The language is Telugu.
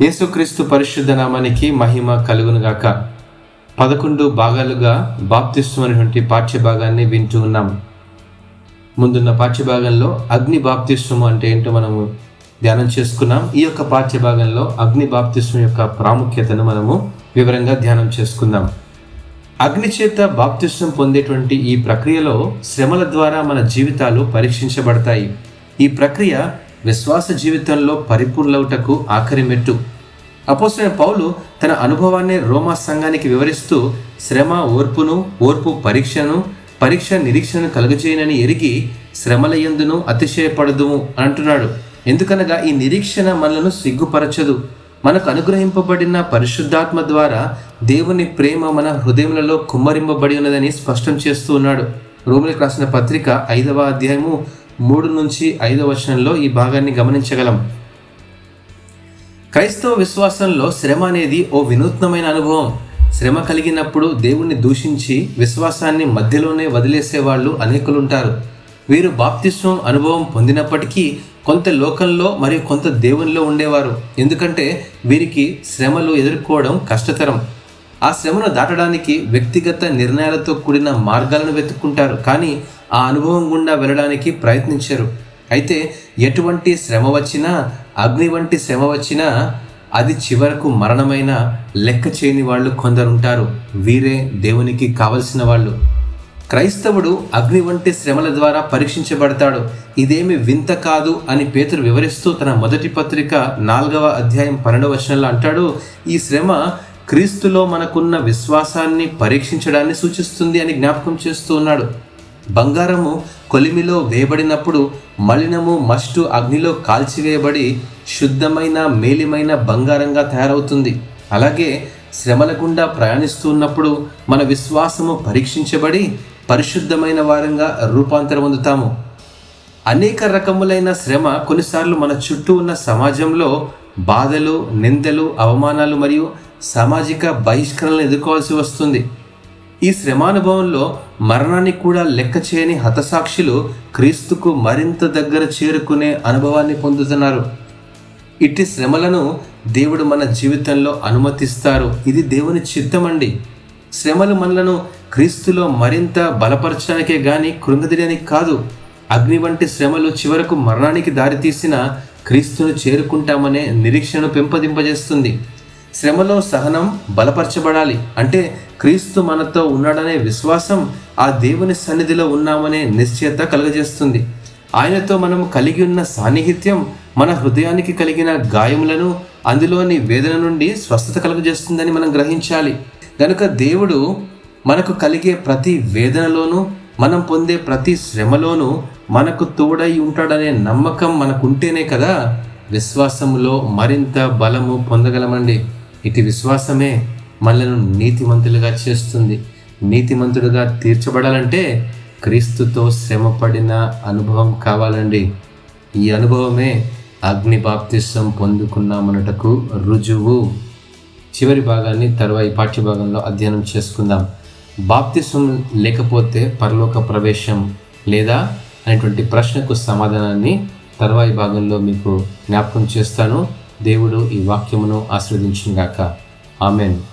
యేసుక్రీస్తు పరిశుద్ధ నామానికి మహిమ కలుగునుగాక. పదకొండు భాగాలుగా బాప్తిస్వమైనటువంటి అనేటువంటి పాఠ్య భాగాన్ని వింటూ ఉన్నాం. ముందున్న పాఠ్య భాగంలో అగ్ని బాప్తిస్వం అంటే ఏంటో మనము ధ్యానం చేసుకున్నాం. ఈ యొక్క పాఠ్య భాగంలో అగ్ని బాప్తిస్వం యొక్క ప్రాముఖ్యతను మనము వివరంగా ధ్యానం చేసుకుందాం. అగ్ని చేత బాప్తిస్వం పొందేటువంటి ఈ ప్రక్రియలో శ్రమల ద్వారా మన జీవితాలు పరీక్షించబడతాయి. ఈ ప్రక్రియ విశ్వాస జీవితంలో పరిపూర్ణవుటకు ఆఖరి మెట్టు. అపోసిన పౌలు తన అనుభవాన్ని రోమా సంఘానికి వివరిస్తూ శ్రమ ఓర్పును ఓర్పు పరీక్షను పరీక్ష నిరీక్షను కలుగజేయనని ఎరిగి శ్రమల ఎందును అతిశయపడదుము అంటున్నాడు. ఎందుకనగా ఈ నిరీక్షణ మనలను సిగ్గుపరచదు. మనకు అనుగ్రహింపబడిన పరిశుద్ధాత్మ ద్వారా దేవుని ప్రేమ మన హృదయములలో కుమ్మరింపబడి ఉన్నదని స్పష్టం చేస్తూ ఉన్నాడు. రోమిలకు రాసిన పత్రిక ఐదవ అధ్యాయము మూడు నుంచి ఐదవ వచనంలో ఈ భాగాన్ని గమనించగలం. క్రైస్తవ విశ్వాసంలో శ్రమ అనేది ఓ వినూత్నమైన అనుభవం. శ్రమ కలిగినప్పుడు దేవుణ్ణి దూషించి విశ్వాసాన్ని మధ్యలోనే వదిలేసే వాళ్ళు అనేకులుంటారు. వీరు బాప్తిస్వం అనుభవం పొందినప్పటికీ కొంత లోకంలో మరియు కొంత దేవునిలో ఉండేవారు. ఎందుకంటే వీరికి శ్రమలు ఎదుర్కోవడం కష్టతరం. ఆ శ్రమను దాటడానికి వ్యక్తిగత నిర్ణయాలతో కూడిన మార్గాలను వెతుక్కుంటారు. కానీ ఆ అనుభవం గుండా వెళ్ళడానికి ప్రయత్నించరు. అయితే ఎటువంటి శ్రమ వచ్చినా అగ్ని వంటి శ్రమ వచ్చినా అది చివరకు మరణమైన లెక్క చేయని వాళ్ళు కొందరుంటారు. వీరే దేవునికి కావలసిన వాళ్ళు. క్రైస్తవుడు అగ్ని వంటి శ్రమల ద్వారా పరీక్షించబడతాడు. ఇదేమి వింత కాదు అని పేతురు వివరిస్తూ తన మొదటి పత్రిక నాలుగవ అధ్యాయం పన్నెండవ వచనంలో అంటాడు ఈ శ్రమ క్రీస్తులో మనకున్న విశ్వాసాన్ని పరీక్షించడాన్ని సూచిస్తుంది అని జ్ఞాపకం చేస్తూ ఉన్నాడు. బంగారము కొలిమిలో వేయబడినప్పుడు మలినము మస్టు అగ్నిలో కాల్చివేయబడి శుద్ధమైన మేలిమైన బంగారంగా తయారవుతుంది. అలాగే శ్రమల గుండా ప్రయాణిస్తున్నప్పుడు మన విశ్వాసము పరీక్షించబడి పరిశుద్ధమైన వారంగా రూపాంతరం పొందుతాము. అనేక రకములైన శ్రమ కొన్నిసార్లు మన చుట్టూ ఉన్న సమాజంలో బాధలు నిందలు అవమానాలు మరియు సామాజిక బహిష్కరణలను ఎదుర్కోవాల్సి వస్తుంది. ఈ శ్రమానుభవంలో మరణాన్ని కూడా లెక్క చేయని హతసాక్షులు క్రీస్తుకు మరింత దగ్గర చేరుకునే అనుభవాన్ని పొందుతున్నారు. ఇట్టి శ్రమలను దేవుడు మన జీవితంలో అనుమతిస్తారు. ఇది దేవుని చిత్తమండి. శ్రమలు మనలను క్రీస్తులో మరింత బలపరచడానికే గాని కృంగదీయడానికి కాదు. అగ్ని వంటి శ్రమలు చివరకు మరణానికి దారితీసిన క్రీస్తును చేరుకుంటామనే నిరీక్షను పెంపొందింపజేస్తుంది. శ్రమలో సహనం బలపరచబడాలి. అంటే క్రీస్తు మనతో ఉన్నాడనే విశ్వాసం ఆ దేవుని సన్నిధిలో ఉన్నామనే నిశ్చయత కలుగజేస్తుంది. ఆయనతో మనం కలిగి ఉన్న సాన్నిహిత్యం మన హృదయానికి కలిగిన గాయములను అందులోని వేదన నుండి స్వస్థత కలుగజేస్తుందని మనం గ్రహించాలి. కనుక దేవుడు మనకు కలిగే ప్రతి వేదనలోనూ మనం పొందే ప్రతి శ్రమలోనూ మనకు తోడై ఉంటాడనే నమ్మకం మనకుంటేనే కదా విశ్వాసములో మరింత బలము పొందగలమండి. ఇటు విశ్వాసమే మనలను నీతిమంతులుగా చేస్తుంది. నీతిమంతుడుగా తీర్చబడాలంటే క్రీస్తుతో శ్రమపడిన అనుభవం కావాలండి. ఈ అనుభవమే అగ్ని బాప్తిసం పొందుకున్నామన్నటకు రుజువు. చివరి భాగాన్ని తర్వాయి పాఠ్యభాగంలో అధ్యయనం చేసుకుందాం. బాప్తిసం లేకపోతే పరలోక ప్రవేశం లేదా? అనేటువంటి ప్రశ్నకు సమాధానాన్ని తర్వాయి భాగంలో మీకు జ్ఞాపకం చేస్తాను. దేవుడు ఈ వాక్యమును ఆస్వాదించినగాక ఆమెను.